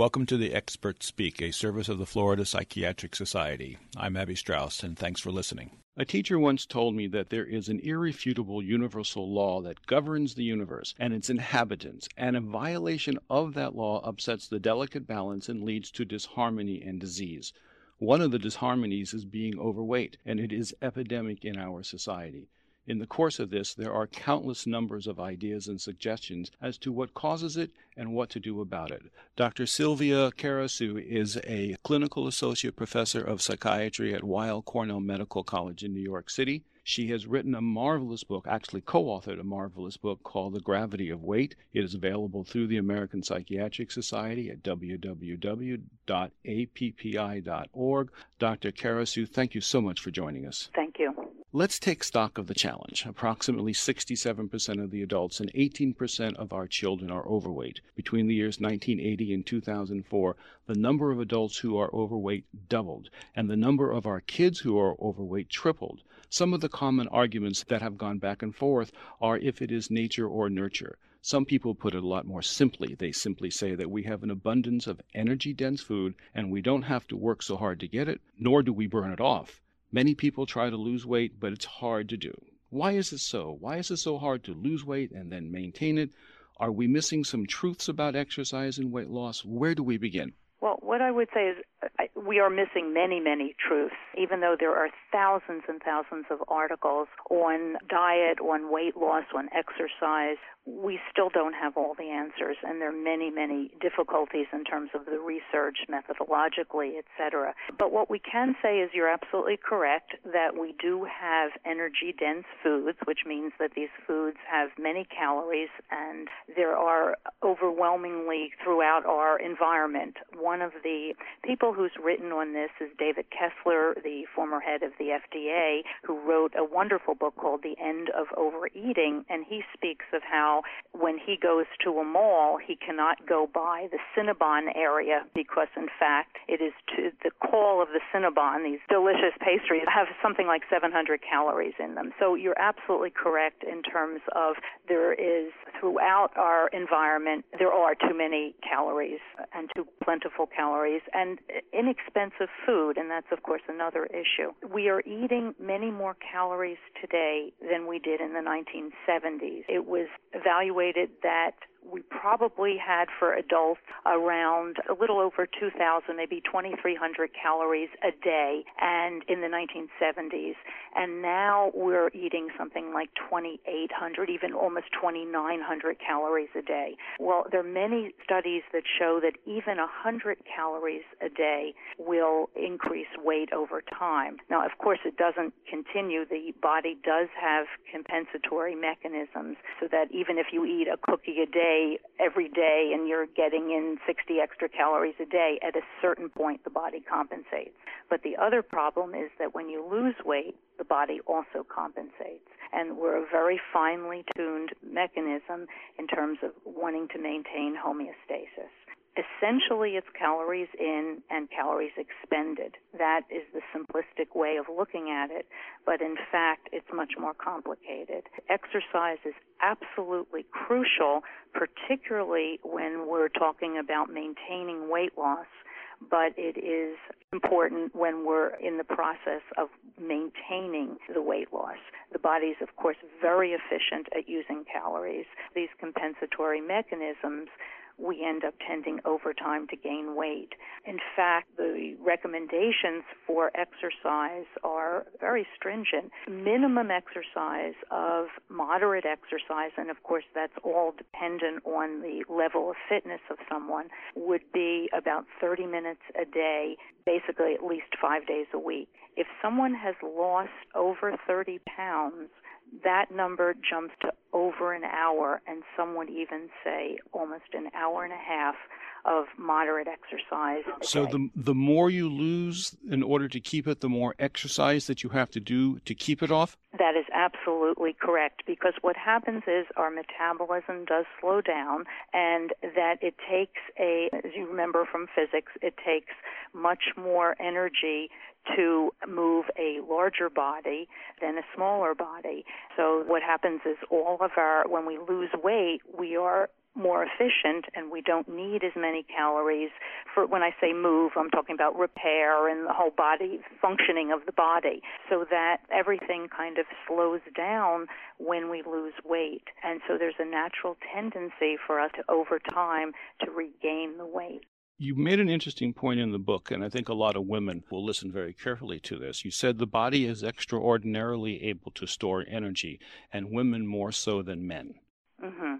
Welcome to the Expert Speak, a service of the Florida Psychiatric Society. I'm Abby Strauss, and thanks for listening. A teacher once told me that there is an irrefutable universal law that governs the universe and its inhabitants, and a violation of that law upsets the delicate balance and leads to disharmony and disease. One of the disharmonies is being overweight, and it is epidemic in our society. In the course of this, there are countless numbers of ideas and suggestions as to what causes it and what to do about it. Dr. Sylvia Karasu is a clinical associate professor of psychiatry at Weill Cornell Medical College in New York City. She has written a marvelous book, actually co authored a marvelous book called The Gravity of Weight. It is available through the American Psychiatric Society at www.appi.org. Dr. Karasu, thank you so much for joining us. Thank you. Let's take stock of the challenge. Approximately 67% of the adults and 18% of our children are overweight. Between the years 1980 and 2004, the number of adults who are overweight doubled, and the number of our kids who are overweight tripled. Some of the common arguments that have gone back and forth are if it is nature or nurture. Some people put it a lot more simply. They simply say that we have an abundance of energy dense food and we don't have to work so hard to get it, nor do we burn it off. Many people try to lose weight, but it's hard to do. Why is it so? Why is it so hard to lose weight and then maintain it? Are we missing some truths about exercise and weight loss? Where do we begin? Well, what I would say is we are missing many, many truths, even though there are thousands and thousands of articles on diet, on weight loss, on exercise we still don't have all the answers, and there are many, many difficulties in terms of the research, methodologically, etc. But what we can say is you're absolutely correct that we do have energy dense foods, which means that these foods have many calories, and there are overwhelmingly throughout our environment. One of the people who's written on this is David Kessler, the former head of the FDA, who wrote a wonderful book called The End of Overeating, and he speaks of how when he goes to a mall, he cannot go by the Cinnabon area because, in fact, it is to the call of the Cinnabon. These delicious pastries have something like 700 calories in them. So you're absolutely correct in terms of there is throughout our environment there are too many calories and too plentiful calories and inexpensive food, and that's of course another issue. We are eating many more calories today than we did in the 1970s. It was evaluated that we probably had for adults around a little over 2,000, maybe 2,300 calories a day, and in the 1970s. And now we're eating something like 2,800, even almost 2,900 calories a day. Well, there are many studies that show that even 100 calories a day will increase weight over time. Now, of course, it doesn't continue. The body does have compensatory mechanisms so that even if you eat a cookie a day, every day and you're getting in 60 extra calories a day, at a certain point the body compensates. But the other problem is that when you lose weight, the body also compensates. And we're a very finely tuned mechanism in terms of wanting to maintain homeostasis essentially it's calories in and calories expended. That is the simplistic way of looking at it, but in fact it's much more complicated. Exercise is absolutely crucial, particularly when we're talking about maintaining weight loss but it is important when we're in the process of maintaining the weight loss. The body is, of course, very efficient at using calories. These compensatory mechanisms we end up tending over time to gain weight. In fact, the recommendations for exercise are very stringent. Minimum exercise of moderate exercise, and of course that's all dependent on the level of fitness of someone, would be about 30 minutes a day, basically at least five days a week. If someone has lost over 30 pounds, that number jumps to over an hour, and some would even say almost an hour and a half of moderate exercise. So the the more you lose in order to keep it, the more exercise that you have to do to keep it off? That is absolutely correct because what happens is our metabolism does slow down and that it takes a as you remember from physics, it takes much more energy to move a larger body than a smaller body. So what happens is all of our, when we lose weight, we are more efficient and we don't need as many calories for when I say move I'm talking about repair and the whole body functioning of the body. So that everything kind of slows down when we lose weight. And so there's a natural tendency for us to over time to regain the weight you made an interesting point in the book, and I think a lot of women will listen very carefully to this. You said the body is extraordinarily able to store energy, and women more so than men. Mm-hmm.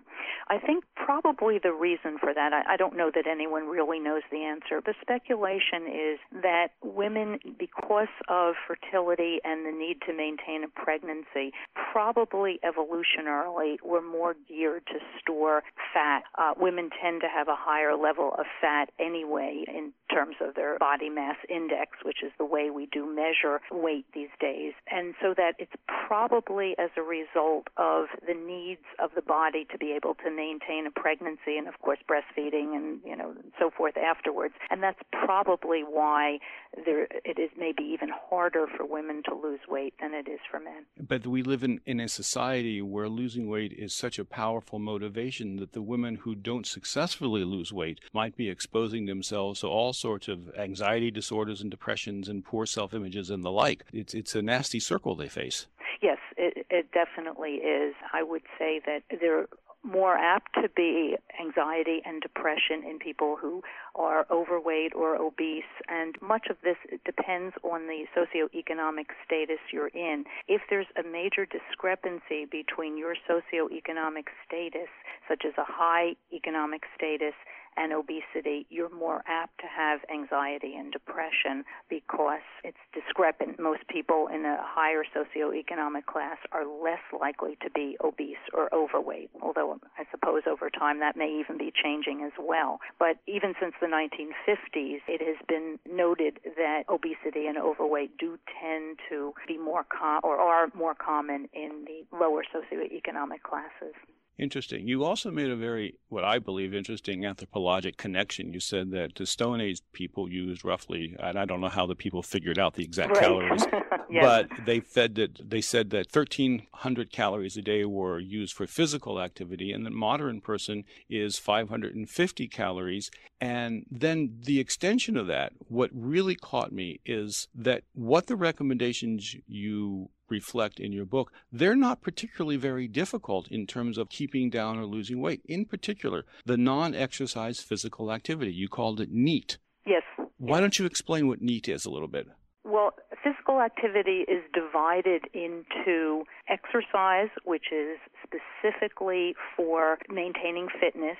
I think probably the reason for that, I, I don't know that anyone really knows the answer, but speculation is that women, because of fertility and the need to maintain a pregnancy, probably evolutionarily were more geared to store fat. Uh, women tend to have a higher level of fat anyway in terms of their body mass index, which is the way we do measure weight these days. And so that it's probably as a result of the needs of the body to be able to maintain a pregnancy and of course breastfeeding and you know so forth afterwards. And that's probably why there it is maybe even harder for women to lose weight than it is for men. But we live in in a society where losing weight is such a powerful motivation that the women who don't successfully lose weight might be exposing themselves to all sorts of anxiety disorders and depressions and poor self-images and the like. It's it's a nasty circle they face. Yes, it, it definitely is. I would say that there more apt to be anxiety and depression in people who are overweight or obese. And much of this depends on the socioeconomic status you're in. If there's a major discrepancy between your socioeconomic status such as a high economic status and obesity, you're more apt to have anxiety and depression because it's discrepant. Most people in a higher socioeconomic class are less likely to be obese or overweight, although I suppose over time that may even be changing as well. But even since the 1950s, it has been noted that obesity and overweight do tend to be more com- or are more common in the lower socioeconomic classes. Interesting. You also made a very, what I believe, interesting anthropologic connection. You said that the Stone Age people used roughly, and I don't know how the people figured out the exact right. calories, yes. but they fed that they said that 1,300 calories a day were used for physical activity, and the modern person is 550 calories. And then the extension of that, what really caught me is that what the recommendations you reflect in your book, they're not particularly very difficult in terms of keeping down or losing weight. In particular, the non exercise physical activity. You called it NEAT. Yes. Why don't you explain what NEAT is a little bit? Well, physical activity is divided into exercise, which is specifically for maintaining fitness,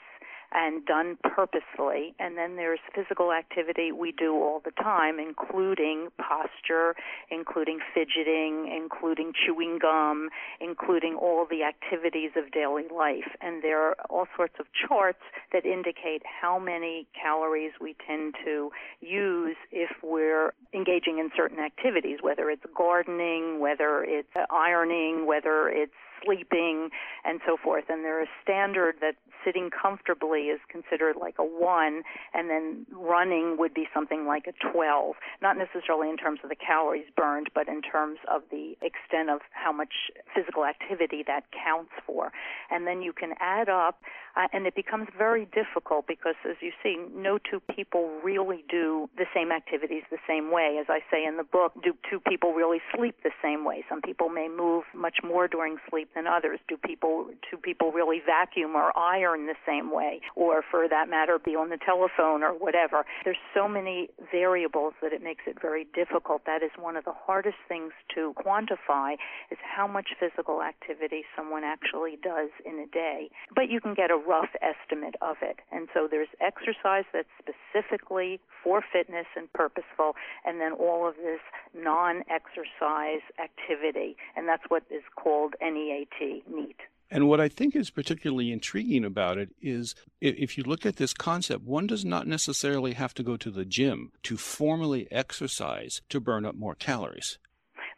and done purposefully. And then there's physical activity we do all the time, including posture, including fidgeting, including chewing gum, including all the activities of daily life. And there are all sorts of charts that indicate how many calories we tend to use if we're engaging in certain activities, whether it's gardening, whether it's ironing, whether it's sleeping, and so forth. And there's a standard that sitting comfortably is considered like a 1, and then running would be something like a 12. Not necessarily in terms of the calories burned, but in terms of the extent of how much physical activity that counts for. And then you can add up, uh, and it becomes very difficult because, as you see, no two people really do the same activities the same way. As I say in the book, do two people really sleep the same way? Some people may move much more during sleep than others. Do people two people really vacuum or iron the same way, or for that matter, be on the telephone or whatever? There's so many variables that it makes it very difficult. That is one of the hardest things to quantify is how much physical activity someone actually does in a day. But you can get a rough estimate of it. And so there's exercise that's specifically for fitness and purposeful, and then all of this non-exercise activity, and that's what is called NEAT, NEAT. And what I think is particularly intriguing about it is if you look at this concept, one does not necessarily have to go to the gym to formally exercise to burn up more calories.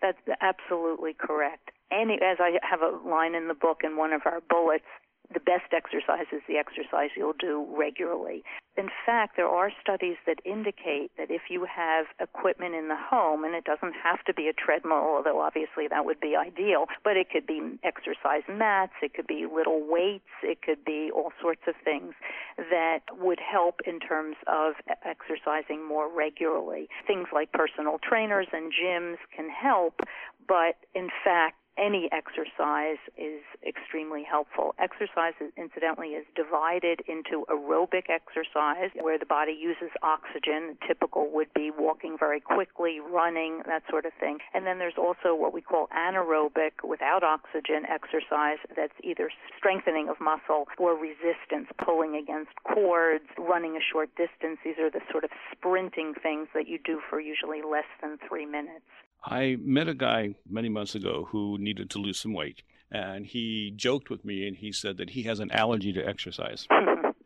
That's absolutely correct. Any, as I have a line in the book in one of our bullets, the best exercise is the exercise you'll do regularly. In fact, there are studies that indicate that if you have equipment in the home, and it doesn't have to be a treadmill, although obviously that would be ideal, but it could be exercise mats, it could be little weights, it could be all sorts of things that would help in terms of exercising more regularly. Things like personal trainers and gyms can help, but in fact, any exercise is extremely helpful. Exercise, incidentally, is divided into aerobic exercise, where the body uses oxygen. Typical would be walking very quickly, running, that sort of thing. And then there's also what we call anaerobic, without oxygen exercise, that's either strengthening of muscle or resistance, pulling against cords, running a short distance. These are the sort of sprinting things that you do for usually less than three minutes. I met a guy many months ago who needed to lose some weight, and he joked with me and he said that he has an allergy to exercise.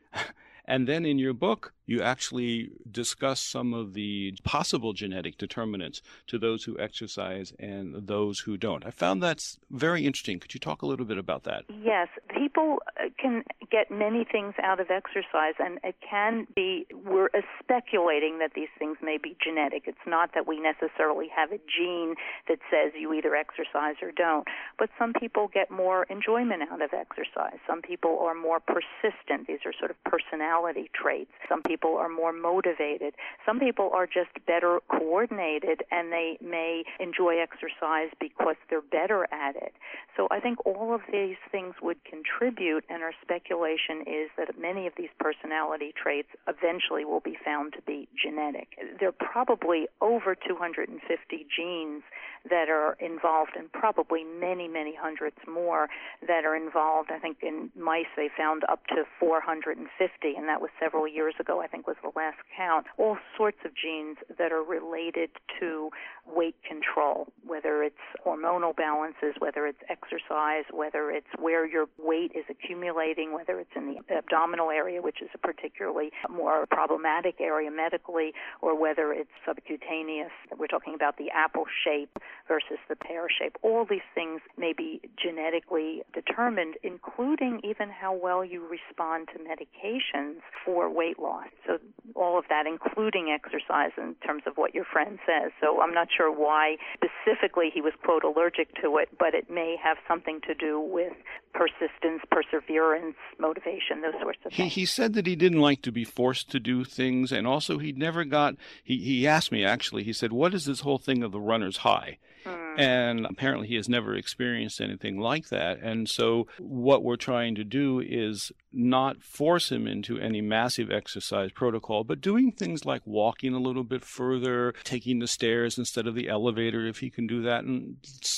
and then in your book, you actually discuss some of the possible genetic determinants to those who exercise and those who don't. I found that's very interesting. Could you talk a little bit about that? Yes. People uh, can get many things out of exercise, and it can be, we're speculating that these things may be genetic. It's not that we necessarily have a gene that says you either exercise or don't, but some people get more enjoyment out of exercise. Some people are more persistent. These are sort of personality traits. Some people people are more motivated. Some people are just better coordinated and they may enjoy exercise because they're better at it. So I think all of these things would contribute, and our speculation is that many of these personality traits eventually will be found to be genetic. There are probably over 250 genes that are involved, and probably many, many hundreds more that are involved. I think in mice they found up to 450, and that was several years ago. I think was the last count. All sorts of genes that are related to weight control, whether it's hormonal balances, whether it's exercise, whether it's where your weight is accumulating, whether it's in the abdominal area, which is a particularly more problematic area medically, or whether it's subcutaneous. We're talking about the apple shape versus the pear shape. All these things may be genetically determined, including even how well you respond to medications for weight loss. So all of that, including exercise in terms of what your friend says. So I'm not sure why specifically he was, quote, allergic to it, but it may have something to do with persistence, perseverance, motivation, those sorts of things. He, he said that he didn't like to be forced to do things, and also he never got, he, he asked me actually, he said, What is this whole thing of the runner's high? Mm. And apparently, he has never experienced anything like that. And so, what we're trying to do is not force him into any massive exercise protocol, but doing things like walking a little bit further, taking the stairs instead of the elevator if he can do that, and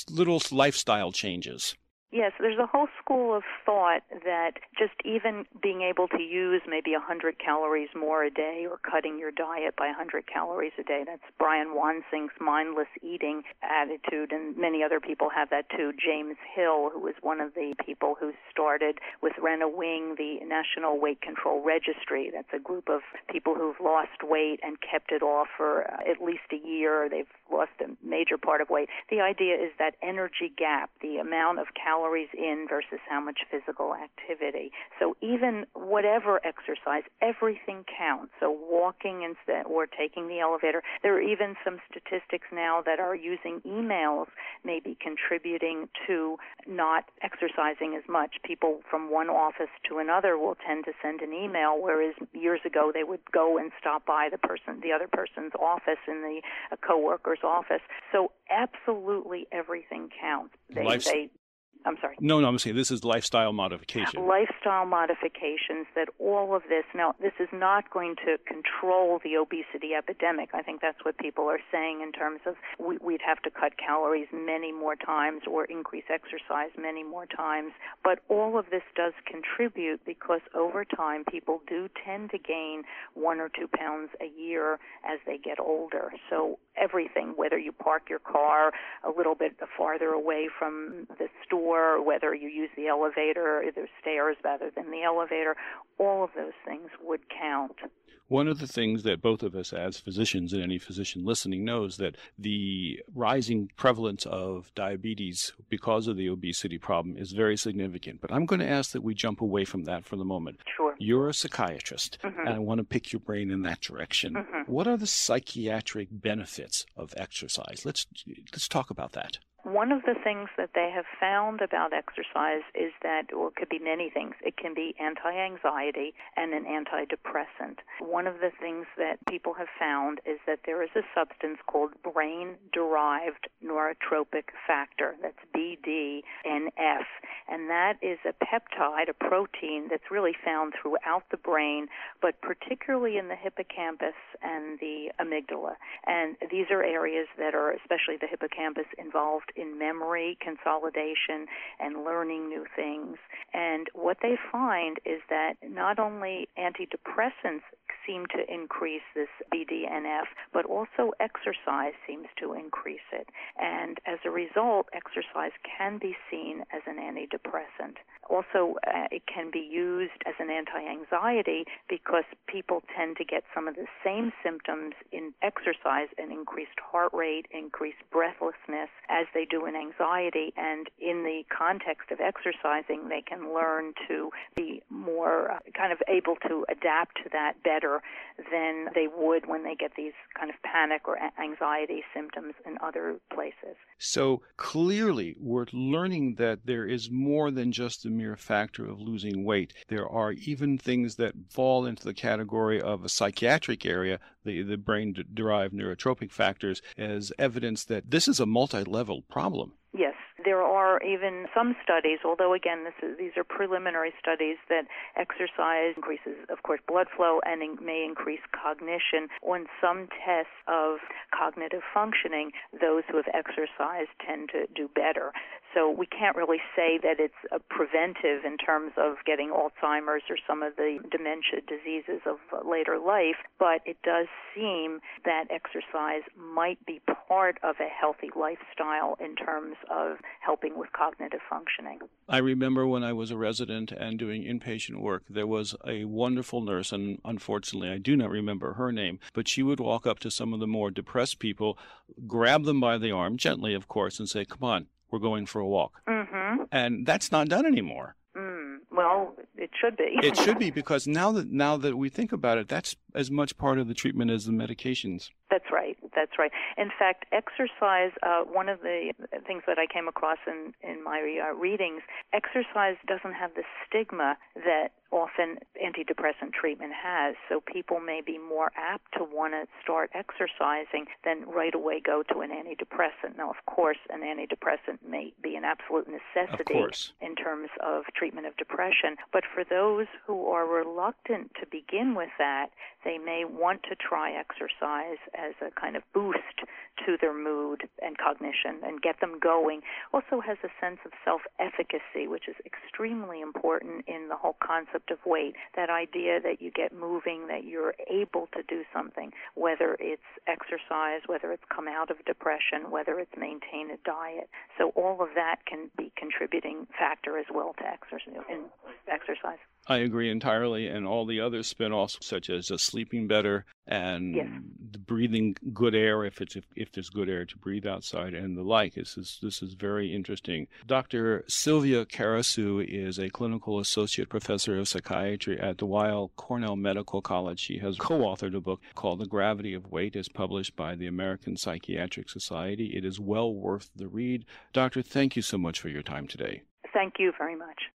little lifestyle changes. Yes, there's a whole school of thought that just even being able to use maybe 100 calories more a day or cutting your diet by 100 calories a day, that's Brian Wansink's mindless eating attitude, and many other people have that too. James Hill, who was one of the people who started with Rena Wing, the National Weight Control Registry. That's a group of people who've lost weight and kept it off for uh, at least a year. They've lost a major part of weight. The idea is that energy gap, the amount of calories calories in versus how much physical activity. So even whatever exercise, everything counts. So walking instead or taking the elevator. There are even some statistics now that are using emails may be contributing to not exercising as much. People from one office to another will tend to send an email, whereas years ago they would go and stop by the person, the other person's office in the a coworker's office. So absolutely everything counts. They, they I'm sorry. No, no, I'm saying this is lifestyle modification. Lifestyle modifications that all of this, now, this is not going to control the obesity epidemic. I think that's what people are saying in terms of we, would have to cut calories many more times or increase exercise many more times. But all of this does contribute because over time people do tend to gain one or two pounds a year as they get older. So everything, whether you park your car a little bit farther away from the store, whether you use the elevator, or the stairs rather than the elevator, all of those things would count. One of the things that both of us, as physicians and any physician listening, knows that the rising prevalence of diabetes because of the obesity problem is very significant. But I'm going to ask that we jump away from that for the moment. Sure. You're a psychiatrist, Mhm. and I want to pick your brain in that direction. Mhm. What are the psychiatric benefits of exercise? Let's let's talk about that. One of the things that they have found about exercise is that, well, it could be many things. It can be anti anxiety and an antidepressant. One of the things that people have found is that there is a substance called brain derived neurotrophic factor. That's BDNF. And that is a peptide, a protein that's really found throughout the brain, but particularly in the hippocampus and the amygdala. And these are areas that are, especially the hippocampus, involved in memory consolidation and learning new things. And what they find is that not only antidepressants seem to increase this BDNF, but also exercise seems to increase it. And as a result, exercise can be seen as an antidepressant. Also, uh, it can be used as an anti anxiety because people tend to get some of the same symptoms in exercise an increased heart rate, increased breathlessness as they do in anxiety. And in the context of exercising, they can learn to be more uh, kind of able to adapt to that better than they would when they get these kind of panic or anxiety symptoms in other places. So clearly, we're learning that there is more than just the mere factor of losing weight. There are even things that fall into the category of a psychiatric area, the, the brain derived neurotrophic factors, as evidence that this is a multi level problem. Yes, there are even some studies, although again, is, these are preliminary studies, that exercise increases, of course, blood flow and in, may increase cognition. On some tests of cognitive functioning, those who have exercised tend to do better. So we can't really say that it's a preventive in terms of getting Alzheimer's or some of the dementia diseases of uh, later life, but it does seem that exercise might be part of a healthy lifestyle in terms of helping with cognitive functioning. I remember when I was a resident and doing inpatient work, there was a wonderful nurse, and unfortunately I do not remember her name, but she would walk up to some of the more depressed people, grab them by the arm, gently, of course, and say, Come on, we're going for a walk. Mm-hmm. And that's not done anymore. Mm. Well, it should be. It should be because now that now that we think about it, that's as much part of the treatment as the medications. That's right. That's right. In fact, exercise, uh, one of the things that I came across in, in my uh, readings, exercise doesn't have the stigma that often antidepressant treatment has. So people may be more apt to want to start exercising than right away go to an antidepressant. Now, of course, an antidepressant may be an absolute necessity in terms of treatment of depression. But for those who are reluctant to begin with that, they may want to try exercise as a kind of boost to their mood and cognition and get them going. Also has a sense of self efficacy, which is extremely important in the whole concept of weight. That idea that you get moving, that you're able to do something, whether it's exercise, whether it's come out of depression, whether it's maintain a diet. So all of that can be contributing factor as well to exercise. exercise. I agree entirely, and all the other spin-offs, such as sleeping better and yes. breathing good air, if it's if, if, there's good air to breathe outside, and the like. This is this is very interesting. Dr. Sylvia Karasu is a clinical associate professor of psychiatry at the Weill Cornell Medical College. She has co-authored a book called The Gravity of Weight, as published by the American Psychiatric Society. It is well worth the read. Doctor, thank you so much for your time today. Thank you very much.